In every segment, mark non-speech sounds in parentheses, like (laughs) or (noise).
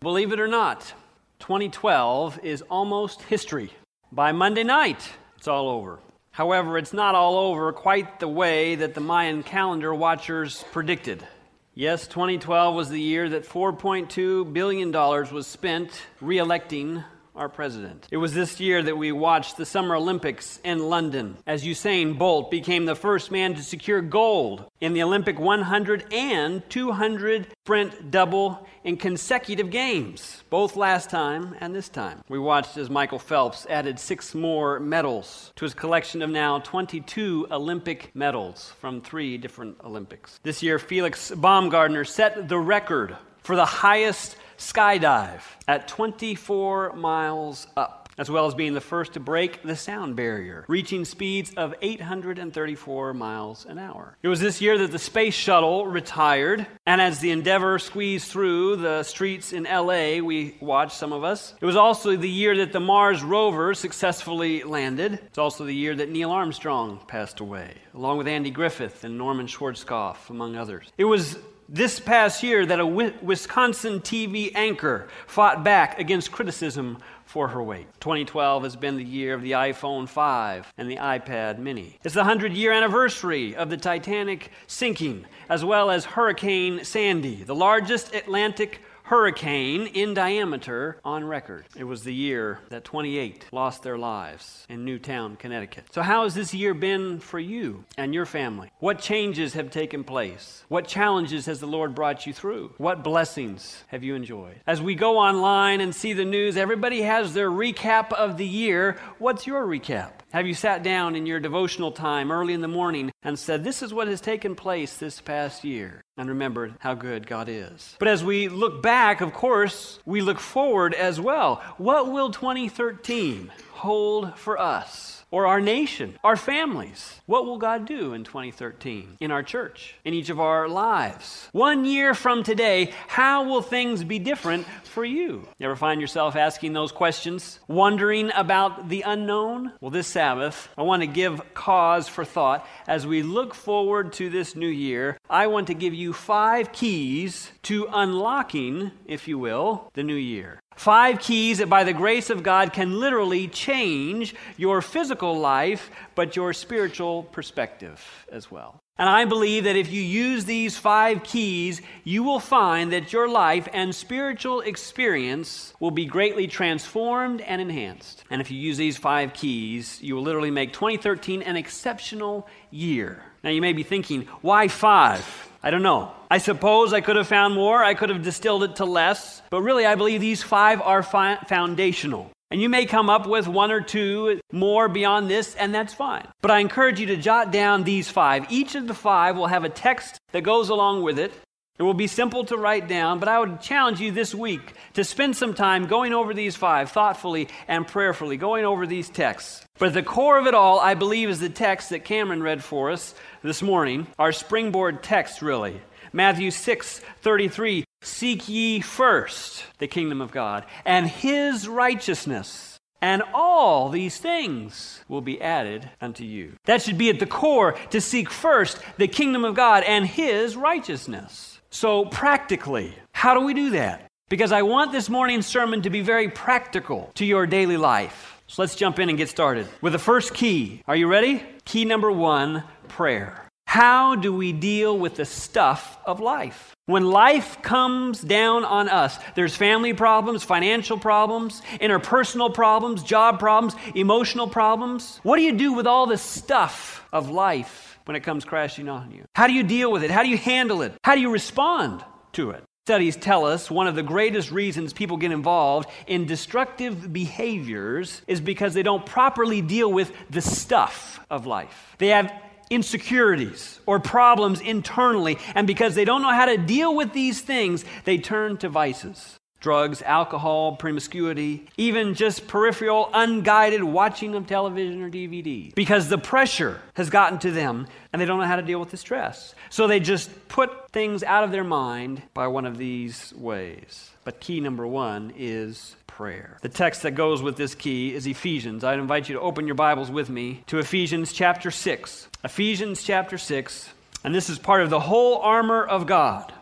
Believe it or not, 2012 is almost history. By Monday night, it's all over. However, it's not all over quite the way that the Mayan calendar watchers predicted. Yes, 2012 was the year that $4.2 billion was spent re electing our president. It was this year that we watched the Summer Olympics in London as Usain Bolt became the first man to secure gold in the Olympic 100 and 200 sprint double in consecutive games, both last time and this time. We watched as Michael Phelps added six more medals to his collection of now 22 Olympic medals from three different Olympics. This year, Felix Baumgartner set the record for the highest skydive at 24 miles up, as well as being the first to break the sound barrier, reaching speeds of 834 miles an hour. It was this year that the space shuttle retired, and as the Endeavour squeezed through the streets in LA, we watched some of us. It was also the year that the Mars rover successfully landed. It's also the year that Neil Armstrong passed away, along with Andy Griffith and Norman Schwarzkopf, among others. It was this past year that a Wisconsin TV anchor fought back against criticism for her weight. 2012 has been the year of the iPhone 5 and the iPad mini. It's the 100 year anniversary of the Titanic sinking, as well as Hurricane Sandy, the largest Atlantic hurricane in diameter on record. It was the year that 28 lost their lives in Newtown, Connecticut. So, how has this year been for you and your family? What changes have taken place? What challenges has the Lord brought you through? What blessings have you enjoyed? As we go online and see the news, everybody has their recap of the year. What's your recap? Have you sat down in your devotional time early in the morning and said, This is what has taken place this past year? And remembered how good God is. But as we look back, of course, we look forward as well. What will 2013 hold for us? Or our nation, our families. What will God do in 2013 in our church, in each of our lives? One year from today, how will things be different for you? You ever find yourself asking those questions, wondering about the unknown? Well, this Sabbath, I want to give cause for thought as we look forward to this new year. I want to give you five keys to unlocking, if you will, the new year. Five keys that, by the grace of God, can literally change your physical life, but your spiritual perspective as well. And I believe that if you use these five keys, you will find that your life and spiritual experience will be greatly transformed and enhanced. And if you use these five keys, you will literally make 2013 an exceptional year. Now, you may be thinking, why five? I don't know. I suppose I could have found more. I could have distilled it to less. But really, I believe these five are fi- foundational. And you may come up with one or two more beyond this, and that's fine. But I encourage you to jot down these five. Each of the five will have a text that goes along with it. It will be simple to write down, but I would challenge you this week to spend some time going over these five thoughtfully and prayerfully, going over these texts. But at the core of it all, I believe, is the text that Cameron read for us this morning, our springboard text, really. Matthew 6 33. Seek ye first the kingdom of God and his righteousness, and all these things will be added unto you. That should be at the core to seek first the kingdom of God and his righteousness. So, practically, how do we do that? Because I want this morning's sermon to be very practical to your daily life. So let's jump in and get started with the first key. Are you ready? Key number one prayer. How do we deal with the stuff of life? When life comes down on us, there's family problems, financial problems, interpersonal problems, job problems, emotional problems. What do you do with all the stuff of life when it comes crashing on you? How do you deal with it? How do you handle it? How do you respond to it? Studies tell us one of the greatest reasons people get involved in destructive behaviors is because they don't properly deal with the stuff of life. They have insecurities or problems internally, and because they don't know how to deal with these things, they turn to vices. Drugs, alcohol, promiscuity, even just peripheral, unguided watching of television or DVD. Because the pressure has gotten to them and they don't know how to deal with the stress. So they just put things out of their mind by one of these ways. But key number one is prayer. The text that goes with this key is Ephesians. I'd invite you to open your Bibles with me to Ephesians chapter 6. Ephesians chapter 6, and this is part of the whole armor of God.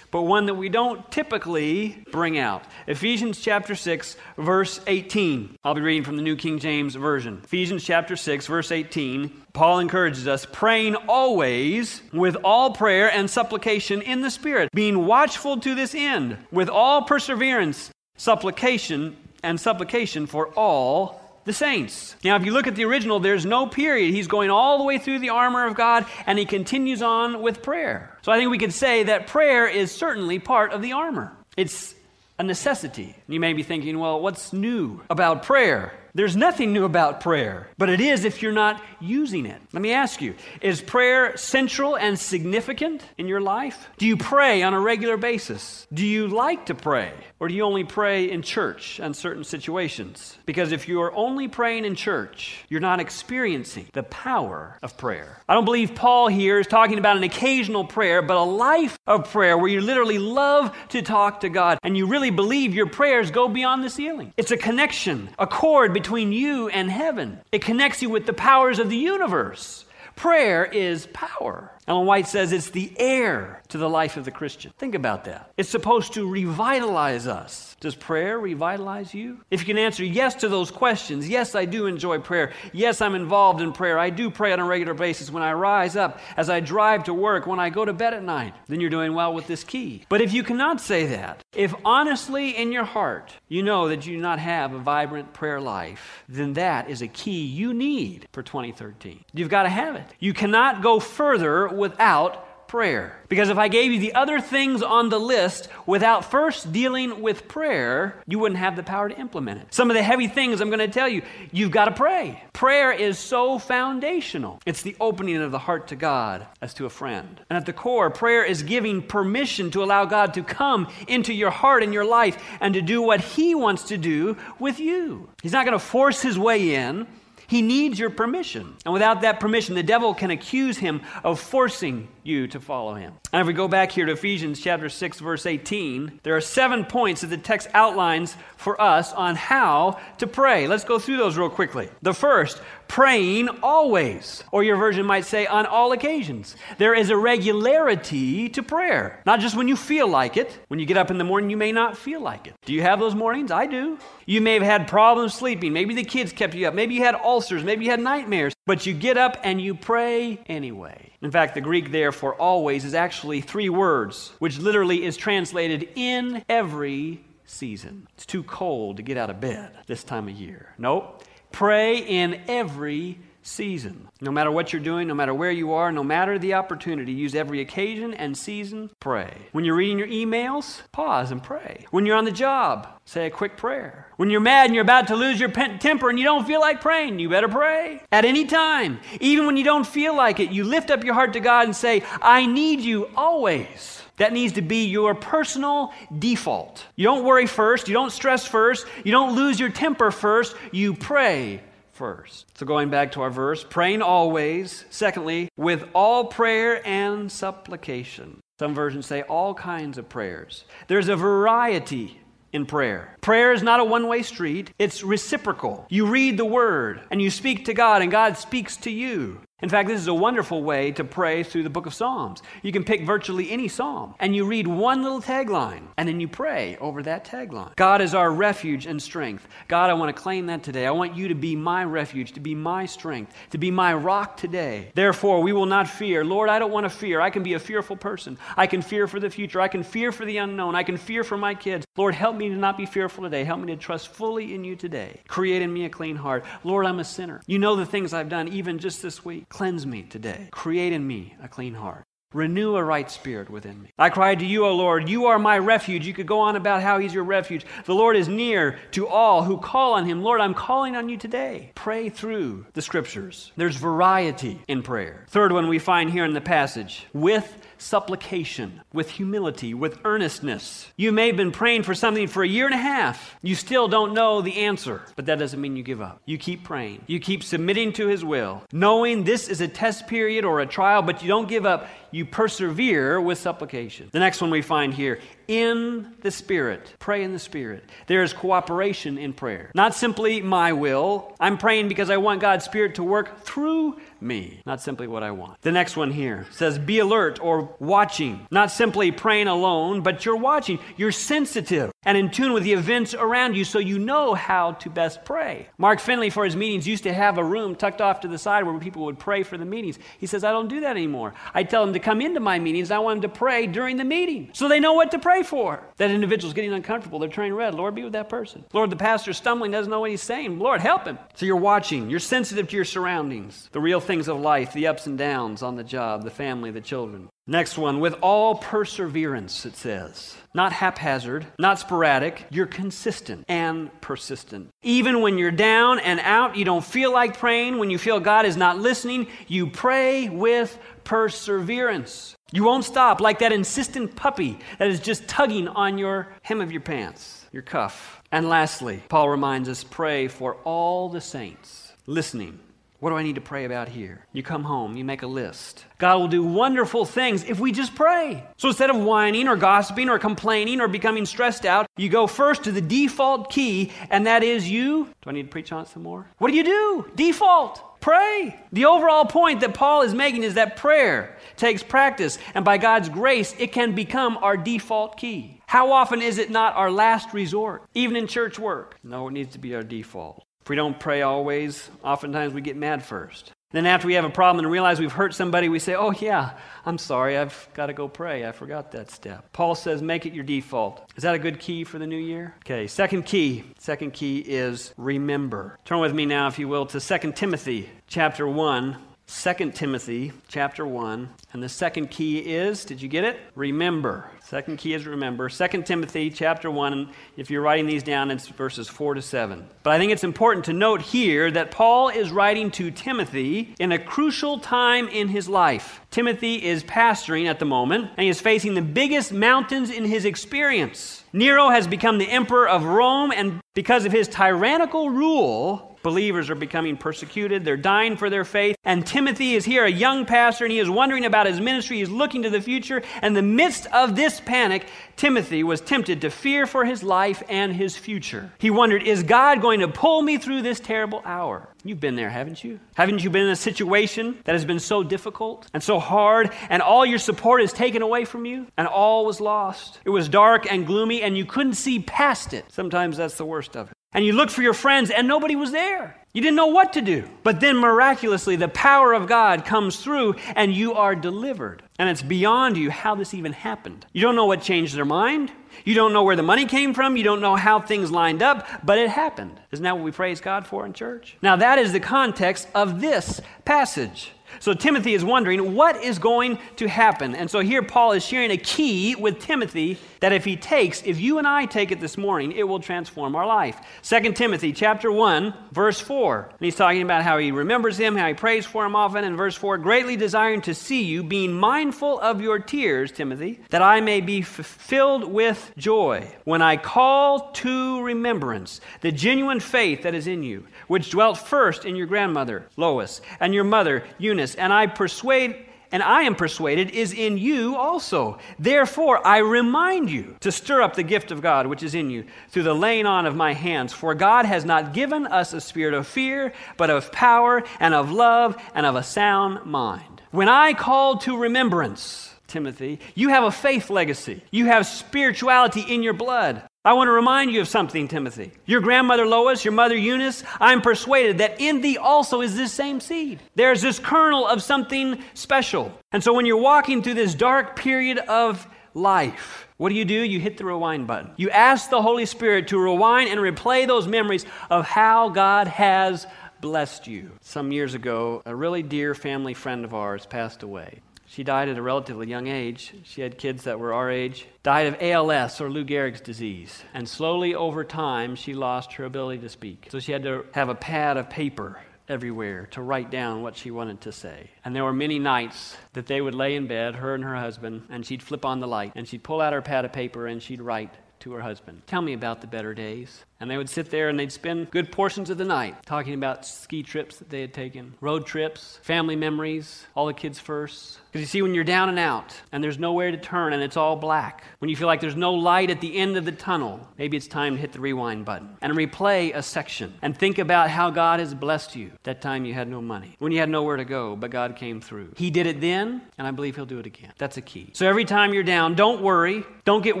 But one that we don't typically bring out. Ephesians chapter 6, verse 18. I'll be reading from the New King James Version. Ephesians chapter 6, verse 18. Paul encourages us praying always with all prayer and supplication in the Spirit, being watchful to this end, with all perseverance, supplication, and supplication for all the saints. Now, if you look at the original, there's no period. He's going all the way through the armor of God, and he continues on with prayer. So I think we could say that prayer is certainly part of the armor. It's a necessity. You may be thinking, well, what's new about prayer? There's nothing new about prayer, but it is if you're not using it. Let me ask you is prayer central and significant in your life? Do you pray on a regular basis? Do you like to pray? Or do you only pray in church and certain situations? Because if you are only praying in church, you're not experiencing the power of prayer. I don't believe Paul here is talking about an occasional prayer, but a life of prayer where you literally love to talk to God and you really believe your prayers go beyond the ceiling. It's a connection, a cord between you and heaven. It connects you with the powers of the universe. Prayer is power. Ellen White says it's the heir to the life of the Christian. Think about that. It's supposed to revitalize us. Does prayer revitalize you? If you can answer yes to those questions, yes, I do enjoy prayer. Yes, I'm involved in prayer. I do pray on a regular basis when I rise up, as I drive to work, when I go to bed at night. Then you're doing well with this key. But if you cannot say that, if honestly in your heart you know that you do not have a vibrant prayer life, then that is a key you need for 2013. You've got to have it. You cannot go further without prayer. Because if I gave you the other things on the list without first dealing with prayer, you wouldn't have the power to implement it. Some of the heavy things I'm going to tell you, you've got to pray. Prayer is so foundational. It's the opening of the heart to God as to a friend. And at the core, prayer is giving permission to allow God to come into your heart and your life and to do what He wants to do with you. He's not going to force His way in. He needs your permission. And without that permission, the devil can accuse him of forcing you to follow him. And if we go back here to Ephesians chapter 6 verse 18, there are seven points that the text outlines for us on how to pray. Let's go through those real quickly. The first, praying always, or your version might say on all occasions. There is a regularity to prayer, not just when you feel like it. When you get up in the morning, you may not feel like it. Do you have those mornings? I do. You may have had problems sleeping. Maybe the kids kept you up. Maybe you had ulcers. Maybe you had nightmares. But you get up and you pray anyway. In fact, the Greek there for always is actually three words, which literally is translated in every season. It's too cold to get out of bed this time of year. Nope. Pray in every season. No matter what you're doing, no matter where you are, no matter the opportunity, use every occasion and season, pray. When you're reading your emails, pause and pray. When you're on the job, say a quick prayer. When you're mad and you're about to lose your temper and you don't feel like praying, you better pray. At any time, even when you don't feel like it, you lift up your heart to God and say, I need you always. That needs to be your personal default. You don't worry first, you don't stress first, you don't lose your temper first, you pray first. So, going back to our verse, praying always. Secondly, with all prayer and supplication. Some versions say all kinds of prayers. There's a variety in prayer. Prayer is not a one way street, it's reciprocal. You read the word and you speak to God, and God speaks to you. In fact, this is a wonderful way to pray through the book of Psalms. You can pick virtually any psalm and you read one little tagline and then you pray over that tagline. God is our refuge and strength. God, I want to claim that today. I want you to be my refuge, to be my strength, to be my rock today. Therefore, we will not fear. Lord, I don't want to fear. I can be a fearful person. I can fear for the future. I can fear for the unknown. I can fear for my kids. Lord, help me to not be fearful today. Help me to trust fully in you today. Create in me a clean heart. Lord, I'm a sinner. You know the things I've done even just this week. Cleanse me today. Create in me a clean heart. Renew a right spirit within me. I cried to you, O Lord. You are my refuge. You could go on about how He's your refuge. The Lord is near to all who call on Him. Lord, I'm calling on you today. Pray through the scriptures. There's variety in prayer. Third one we find here in the passage with supplication, with humility, with earnestness. You may have been praying for something for a year and a half. You still don't know the answer, but that doesn't mean you give up. You keep praying. You keep submitting to His will, knowing this is a test period or a trial, but you don't give up. You persevere with supplication. The next one we find here in the Spirit. Pray in the Spirit. There is cooperation in prayer. Not simply my will. I'm praying because I want God's Spirit to work through me, not simply what I want. The next one here says, Be alert or watching. Not simply praying alone, but you're watching. You're sensitive and in tune with the events around you so you know how to best pray. Mark Finley, for his meetings, used to have a room tucked off to the side where people would pray for the meetings. He says, I don't do that anymore. I tell them to come into my meetings. I want them to pray during the meeting so they know what to pray for. That individual's getting uncomfortable. They're turning red. Lord, be with that person. Lord, the pastor's stumbling, doesn't know what he's saying. Lord, help him. So you're watching. You're sensitive to your surroundings, the real things of life, the ups and downs on the job, the family, the children. Next one, with all perseverance, it says. Not haphazard, not sporadic. You're consistent and persistent. Even when you're down and out, you don't feel like praying. When you feel God is not listening, you pray with perseverance. You won't stop like that insistent puppy that is just tugging on your hem of your pants, your cuff. And lastly, Paul reminds us pray for all the saints listening what do I need to pray about here? You come home, you make a list. God will do wonderful things if we just pray. So instead of whining or gossiping or complaining or becoming stressed out, you go first to the default key, and that is you. Do I need to preach on it some more? What do you do? Default. Pray. The overall point that Paul is making is that prayer takes practice, and by God's grace, it can become our default key. How often is it not our last resort, even in church work? No, it needs to be our default. If we don't pray always, oftentimes we get mad first. Then, after we have a problem and realize we've hurt somebody, we say, Oh, yeah, I'm sorry, I've got to go pray. I forgot that step. Paul says, Make it your default. Is that a good key for the new year? Okay, second key. Second key is remember. Turn with me now, if you will, to 2 Timothy chapter 1. 2 Timothy chapter 1. And the second key is, did you get it? Remember. Second key is remember. 2 Timothy chapter 1, if you're writing these down, it's verses 4 to 7. But I think it's important to note here that Paul is writing to Timothy in a crucial time in his life. Timothy is pastoring at the moment, and he is facing the biggest mountains in his experience. Nero has become the emperor of Rome, and because of his tyrannical rule, Believers are becoming persecuted. They're dying for their faith. And Timothy is here, a young pastor, and he is wondering about his ministry. He's looking to the future. And in the midst of this panic, Timothy was tempted to fear for his life and his future. He wondered, is God going to pull me through this terrible hour? You've been there, haven't you? Haven't you been in a situation that has been so difficult and so hard, and all your support is taken away from you, and all was lost? It was dark and gloomy, and you couldn't see past it. Sometimes that's the worst of it. And you looked for your friends, and nobody was there. You didn't know what to do. But then miraculously, the power of God comes through and you are delivered. And it's beyond you how this even happened. You don't know what changed their mind. You don't know where the money came from. You don't know how things lined up, but it happened. Isn't that what we praise God for in church? Now, that is the context of this passage. So Timothy is wondering what is going to happen. And so here Paul is sharing a key with Timothy that if he takes, if you and I take it this morning, it will transform our life. 2 Timothy chapter 1, verse 4. And he's talking about how he remembers him, how he prays for him often. In verse 4, greatly desiring to see you, being mindful of your tears, Timothy, that I may be f- filled with joy when I call to remembrance the genuine faith that is in you, which dwelt first in your grandmother, Lois, and your mother, Eunice, and I persuade and I am persuaded is in you also. Therefore, I remind you to stir up the gift of God which is in you through the laying on of my hands. For God has not given us a spirit of fear, but of power and of love and of a sound mind. When I call to remembrance, Timothy, you have a faith legacy. You have spirituality in your blood. I want to remind you of something, Timothy. Your grandmother Lois, your mother Eunice, I'm persuaded that in thee also is this same seed. There's this kernel of something special. And so when you're walking through this dark period of life, what do you do? You hit the rewind button. You ask the Holy Spirit to rewind and replay those memories of how God has blessed you. Some years ago, a really dear family friend of ours passed away. She died at a relatively young age. She had kids that were our age. Died of ALS or Lou Gehrig's disease. And slowly over time, she lost her ability to speak. So she had to have a pad of paper everywhere to write down what she wanted to say. And there were many nights that they would lay in bed, her and her husband, and she'd flip on the light and she'd pull out her pad of paper and she'd write to her husband, Tell me about the better days. And they would sit there and they'd spend good portions of the night talking about ski trips that they had taken, road trips, family memories, all the kids' first. Because you see, when you're down and out and there's nowhere to turn and it's all black, when you feel like there's no light at the end of the tunnel, maybe it's time to hit the rewind button and replay a section and think about how God has blessed you that time you had no money, when you had nowhere to go, but God came through. He did it then, and I believe He'll do it again. That's a key. So every time you're down, don't worry, don't get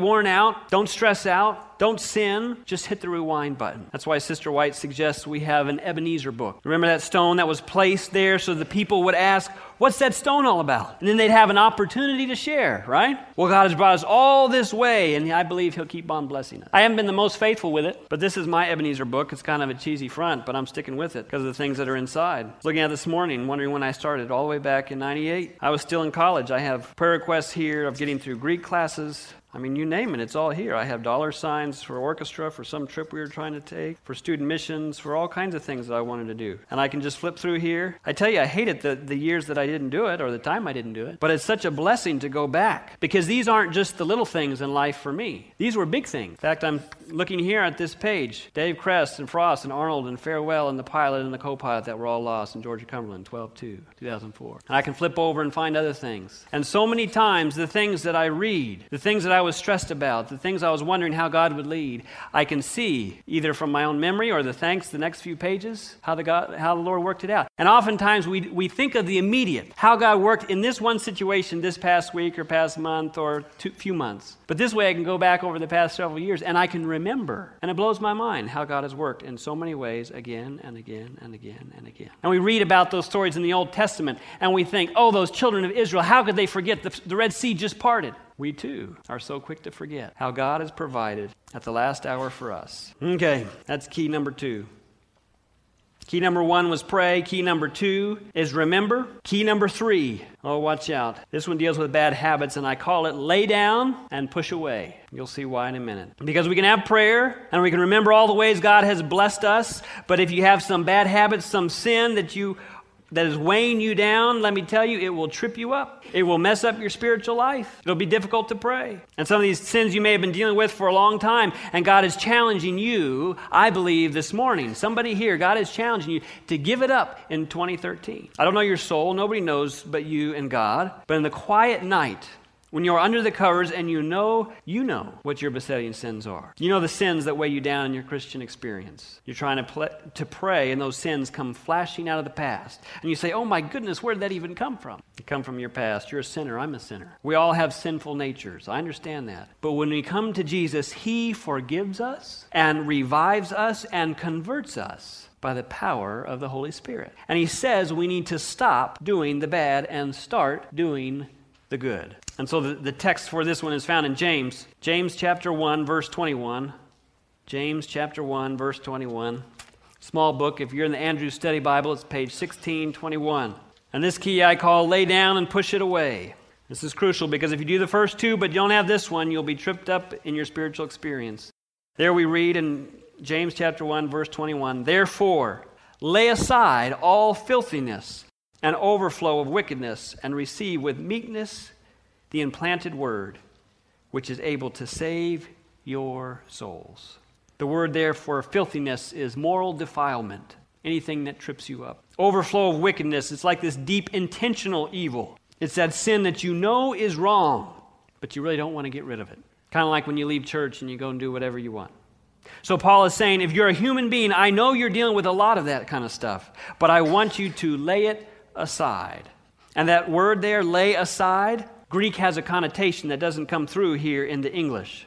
worn out, don't stress out. Don't sin, just hit the rewind button. That's why Sister White suggests we have an Ebenezer book. Remember that stone that was placed there so the people would ask, What's that stone all about? And then they'd have an opportunity to share, right? Well, God has brought us all this way, and I believe He'll keep on blessing us. I haven't been the most faithful with it, but this is my Ebenezer book. It's kind of a cheesy front, but I'm sticking with it because of the things that are inside. Looking at this morning, wondering when I started, all the way back in 98. I was still in college. I have prayer requests here of getting through Greek classes, I mean, you name it, it's all here. I have dollar signs for orchestra, for some trip we were trying to take, for student missions, for all kinds of things that I wanted to do. And I can just flip through here. I tell you, I hated the, the years that I didn't do it or the time I didn't do it. But it's such a blessing to go back because these aren't just the little things in life for me. These were big things. In fact, I'm looking here at this page Dave Cress and Frost and Arnold and Farwell and the pilot and the co pilot that were all lost in Georgia Cumberland, 12 2, 2004. And I can flip over and find other things. And so many times, the things that I read, the things that I was stressed about, the things I was wondering how God would lead, I can see either from my own memory or the thanks, the next few pages, how the, God, how the Lord worked it out. And oftentimes we, we think of the immediate, how God worked in this one situation this past week or past month or two, few months. But this way I can go back over the past several years and I can remember. And it blows my mind how God has worked in so many ways again and again and again and again. And we read about those stories in the Old Testament and we think, oh, those children of Israel, how could they forget the, the Red Sea just parted? we too are so quick to forget how God has provided at the last hour for us. Okay, that's key number two. Key number one was pray. Key number two is remember. Key number three, oh, watch out. This one deals with bad habits, and I call it lay down and push away. You'll see why in a minute. Because we can have prayer and we can remember all the ways God has blessed us, but if you have some bad habits, some sin that you that is weighing you down, let me tell you, it will trip you up. It will mess up your spiritual life. It'll be difficult to pray. And some of these sins you may have been dealing with for a long time, and God is challenging you, I believe, this morning. Somebody here, God is challenging you to give it up in 2013. I don't know your soul, nobody knows but you and God. But in the quiet night, when you're under the covers and you know, you know what your besetting sins are. You know the sins that weigh you down in your Christian experience. You're trying to, pl- to pray, and those sins come flashing out of the past. And you say, Oh my goodness, where did that even come from? They come from your past. You're a sinner. I'm a sinner. We all have sinful natures. I understand that. But when we come to Jesus, He forgives us and revives us and converts us by the power of the Holy Spirit. And He says we need to stop doing the bad and start doing the good. And so the, the text for this one is found in James, James chapter 1, verse 21. James chapter 1, verse 21. Small book. If you're in the Andrews Study Bible, it's page 1621. And this key I call lay down and push it away. This is crucial because if you do the first two but you don't have this one, you'll be tripped up in your spiritual experience. There we read in James chapter 1 verse 21, "Therefore, lay aside all filthiness and overflow of wickedness and receive with meekness the implanted word, which is able to save your souls. The word there for filthiness is moral defilement, anything that trips you up. Overflow of wickedness, it's like this deep intentional evil. It's that sin that you know is wrong, but you really don't want to get rid of it. Kind of like when you leave church and you go and do whatever you want. So Paul is saying, if you're a human being, I know you're dealing with a lot of that kind of stuff, but I want you to lay it aside. And that word there, lay aside, Greek has a connotation that doesn't come through here in the English.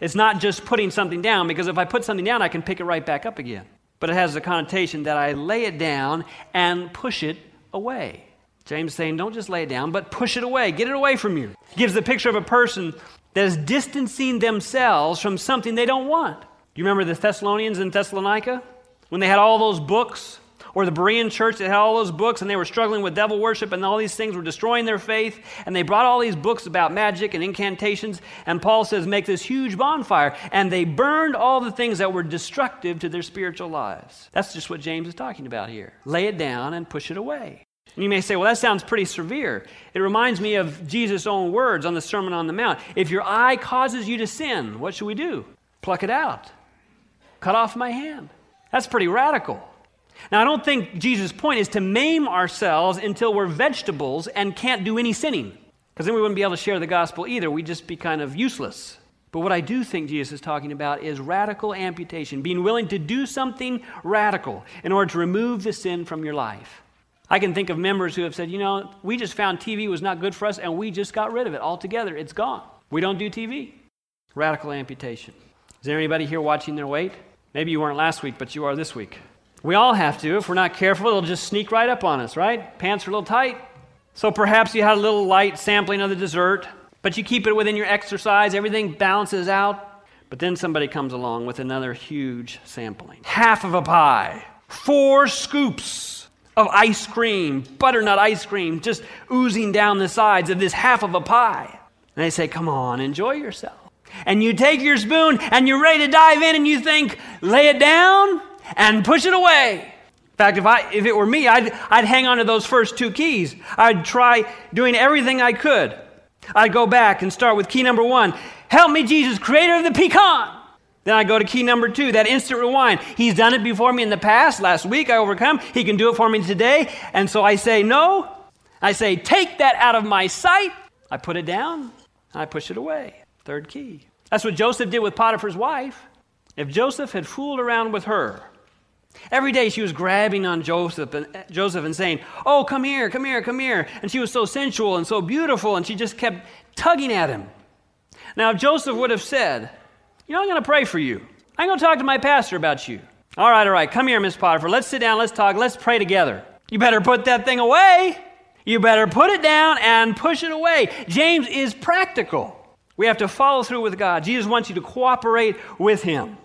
It's not just putting something down, because if I put something down, I can pick it right back up again. But it has a connotation that I lay it down and push it away. James saying, don't just lay it down, but push it away. Get it away from you. Gives the picture of a person that is distancing themselves from something they don't want. You remember the Thessalonians in Thessalonica? When they had all those books or the Berean church that had all those books and they were struggling with devil worship and all these things were destroying their faith. And they brought all these books about magic and incantations. And Paul says, make this huge bonfire. And they burned all the things that were destructive to their spiritual lives. That's just what James is talking about here. Lay it down and push it away. And you may say, well, that sounds pretty severe. It reminds me of Jesus' own words on the Sermon on the Mount. If your eye causes you to sin, what should we do? Pluck it out. Cut off my hand. That's pretty radical. Now, I don't think Jesus' point is to maim ourselves until we're vegetables and can't do any sinning, because then we wouldn't be able to share the gospel either. We'd just be kind of useless. But what I do think Jesus is talking about is radical amputation, being willing to do something radical in order to remove the sin from your life. I can think of members who have said, you know, we just found TV was not good for us and we just got rid of it altogether. It's gone. We don't do TV. Radical amputation. Is there anybody here watching their weight? Maybe you weren't last week, but you are this week. We all have to. If we're not careful, it'll just sneak right up on us, right? Pants are a little tight. So perhaps you had a little light sampling of the dessert, but you keep it within your exercise, everything balances out. But then somebody comes along with another huge sampling. Half of a pie, four scoops of ice cream, butternut ice cream, just oozing down the sides of this half of a pie. And they say, Come on, enjoy yourself. And you take your spoon and you're ready to dive in and you think, lay it down and push it away. In fact, if, I, if it were me, I'd, I'd hang on to those first two keys. I'd try doing everything I could. I'd go back and start with key number one Help me, Jesus, creator of the pecan. Then I go to key number two, that instant rewind. He's done it before me in the past. Last week I overcome. He can do it for me today. And so I say, no. I say, take that out of my sight. I put it down. I push it away. Third key. That's what Joseph did with Potiphar's wife. If Joseph had fooled around with her, every day she was grabbing on Joseph and, eh, Joseph and saying, Oh, come here, come here, come here. And she was so sensual and so beautiful, and she just kept tugging at him. Now, if Joseph would have said, You know, I'm going to pray for you, I'm going to talk to my pastor about you. All right, all right, come here, Miss Potiphar. Let's sit down, let's talk, let's pray together. You better put that thing away. You better put it down and push it away. James is practical. We have to follow through with God. Jesus wants you to cooperate with Him.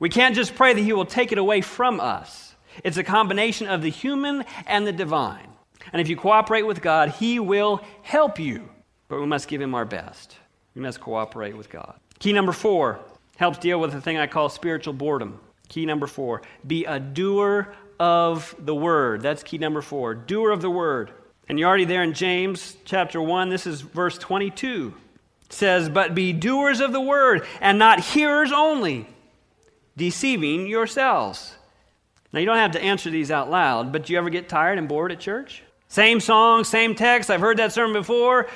We can't just pray that He will take it away from us. It's a combination of the human and the divine. And if you cooperate with God, He will help you. But we must give Him our best. We must cooperate with God. Key number four helps deal with the thing I call spiritual boredom. Key number four be a doer of the word. That's key number four. Doer of the word. And you're already there in James chapter 1. This is verse 22 says, But be doers of the word and not hearers only, deceiving yourselves. Now, you don't have to answer these out loud, but do you ever get tired and bored at church? Same song, same text. I've heard that sermon before.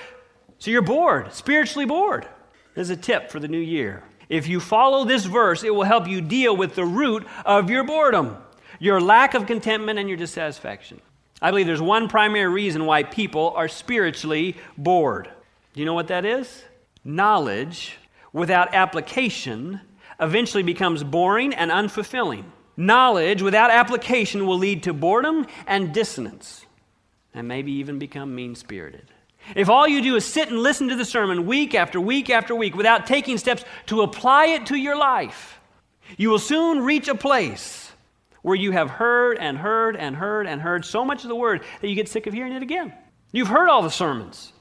So you're bored, spiritually bored. There's a tip for the new year. If you follow this verse, it will help you deal with the root of your boredom, your lack of contentment, and your dissatisfaction. I believe there's one primary reason why people are spiritually bored. Do you know what that is? knowledge without application eventually becomes boring and unfulfilling. Knowledge without application will lead to boredom and dissonance, and maybe even become mean spirited. If all you do is sit and listen to the sermon week after week after week without taking steps to apply it to your life, you will soon reach a place where you have heard and heard and heard and heard so much of the word that you get sick of hearing it again. You've heard all the sermons.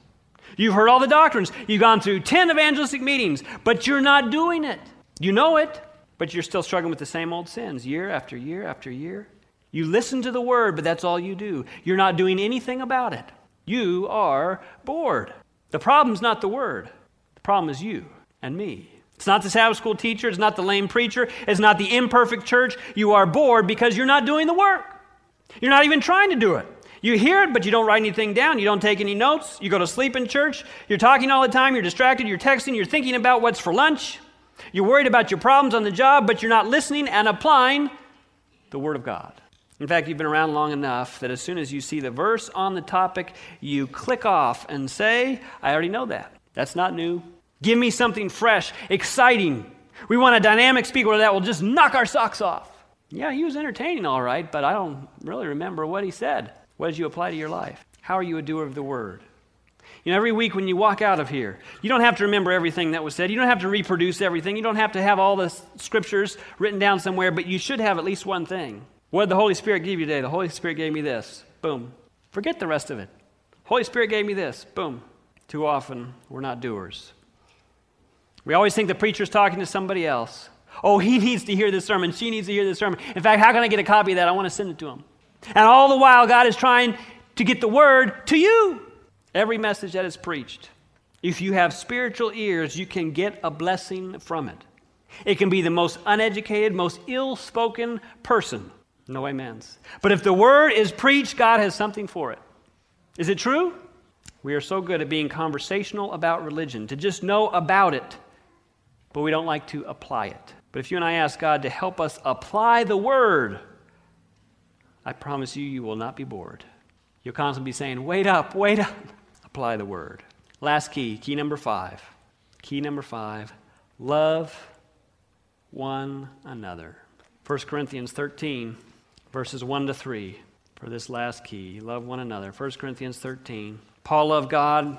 You've heard all the doctrines. You've gone through 10 evangelistic meetings, but you're not doing it. You know it, but you're still struggling with the same old sins year after year after year. You listen to the word, but that's all you do. You're not doing anything about it. You are bored. The problem's not the word, the problem is you and me. It's not the Sabbath school teacher, it's not the lame preacher, it's not the imperfect church. You are bored because you're not doing the work. You're not even trying to do it. You hear it, but you don't write anything down. You don't take any notes. You go to sleep in church. You're talking all the time. You're distracted. You're texting. You're thinking about what's for lunch. You're worried about your problems on the job, but you're not listening and applying the Word of God. In fact, you've been around long enough that as soon as you see the verse on the topic, you click off and say, I already know that. That's not new. Give me something fresh, exciting. We want a dynamic speaker that will just knock our socks off. Yeah, he was entertaining, all right, but I don't really remember what he said. What did you apply to your life? How are you a doer of the word? You know, every week when you walk out of here, you don't have to remember everything that was said. You don't have to reproduce everything. You don't have to have all the scriptures written down somewhere, but you should have at least one thing. What did the Holy Spirit give you today? The Holy Spirit gave me this. Boom. Forget the rest of it. Holy Spirit gave me this. Boom. Too often, we're not doers. We always think the preacher's talking to somebody else. Oh, he (laughs) needs to hear this sermon. She needs to hear this sermon. In fact, how can I get a copy of that? I want to send it to him. And all the while, God is trying to get the word to you. Every message that is preached. If you have spiritual ears, you can get a blessing from it. It can be the most uneducated, most ill spoken person. No amens. But if the word is preached, God has something for it. Is it true? We are so good at being conversational about religion, to just know about it, but we don't like to apply it. But if you and I ask God to help us apply the word, I promise you, you will not be bored. You'll constantly be saying, Wait up, wait up. Apply the word. Last key, key number five. Key number five love one another. 1 Corinthians 13, verses 1 to 3, for this last key love one another. 1 Corinthians 13. Paul loved God,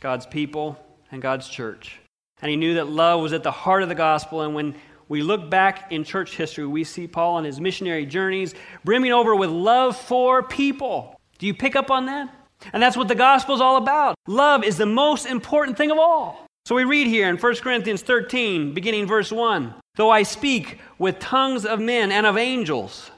God's people, and God's church. And he knew that love was at the heart of the gospel. And when we look back in church history, we see Paul on his missionary journeys brimming over with love for people. Do you pick up on that? And that's what the gospel is all about. Love is the most important thing of all. So we read here in 1 Corinthians 13, beginning verse 1 Though I speak with tongues of men and of angels,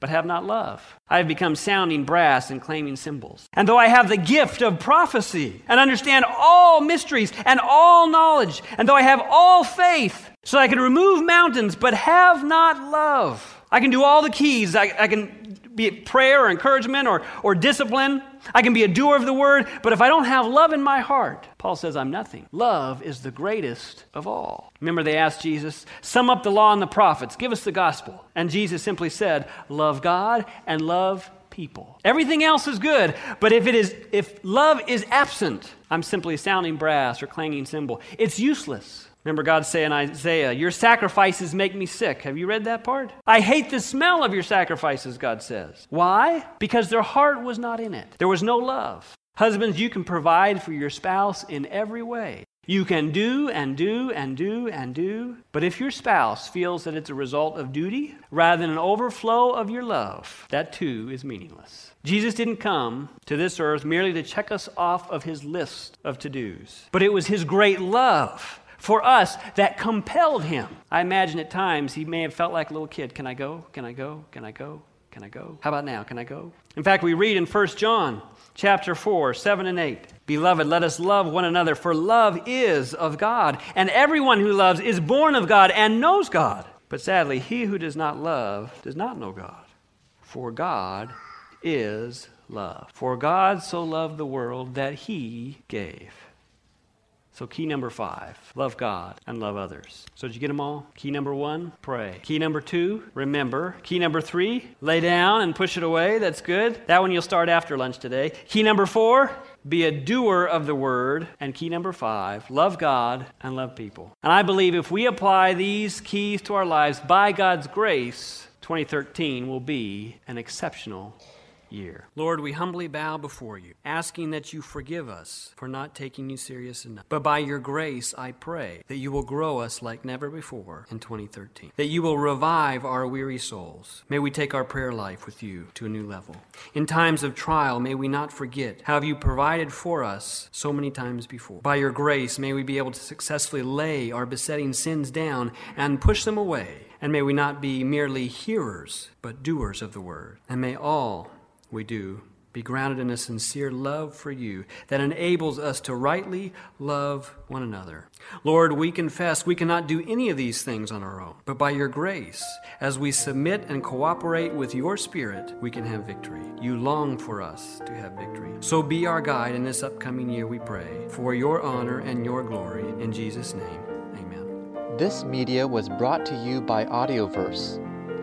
but have not love. I have become sounding brass and clanging cymbals. And though I have the gift of prophecy and understand all mysteries and all knowledge, and though I have all faith, so I can remove mountains, but have not love, I can do all the keys. I, I can be it prayer or encouragement or, or discipline. I can be a doer of the word, but if I don't have love in my heart, Paul says I'm nothing. Love is the greatest of all. Remember, they asked Jesus, sum up the law and the prophets, give us the gospel. And Jesus simply said, love God and love people. Everything else is good, but if it is if love is absent, I'm simply sounding brass or clanging cymbal. It's useless. Remember God saying in Isaiah, Your sacrifices make me sick. Have you read that part? I hate the smell of your sacrifices, God says. Why? Because their heart was not in it. There was no love. Husbands, you can provide for your spouse in every way. You can do and do and do and do, but if your spouse feels that it's a result of duty rather than an overflow of your love, that too is meaningless. Jesus didn't come to this earth merely to check us off of his list of to dos, but it was his great love for us that compelled him. I imagine at times he may have felt like a little kid. Can I go? Can I go? Can I go? Can I go? How about now? Can I go? In fact, we read in 1 John chapter 4, 7 and 8. Beloved, let us love one another, for love is of God, and everyone who loves is born of God and knows God. But sadly, he who does not love does not know God, for God is love. For God so loved the world that he gave. So, key number five love God and love others. So, did you get them all? Key number one pray. Key number two remember. Key number three lay down and push it away. That's good. That one you'll start after lunch today. Key number four be a doer of the word. And key number five love God and love people. And I believe if we apply these keys to our lives by God's grace, 2013 will be an exceptional year. Lord, we humbly bow before you, asking that you forgive us for not taking you serious enough. But by your grace, I pray that you will grow us like never before in 2013, that you will revive our weary souls. May we take our prayer life with you to a new level. In times of trial, may we not forget how you provided for us so many times before. By your grace, may we be able to successfully lay our besetting sins down and push them away. And may we not be merely hearers, but doers of the word. And may all we do be grounded in a sincere love for you that enables us to rightly love one another. Lord, we confess we cannot do any of these things on our own, but by your grace, as we submit and cooperate with your Spirit, we can have victory. You long for us to have victory. So be our guide in this upcoming year, we pray, for your honor and your glory. In Jesus' name, amen. This media was brought to you by Audioverse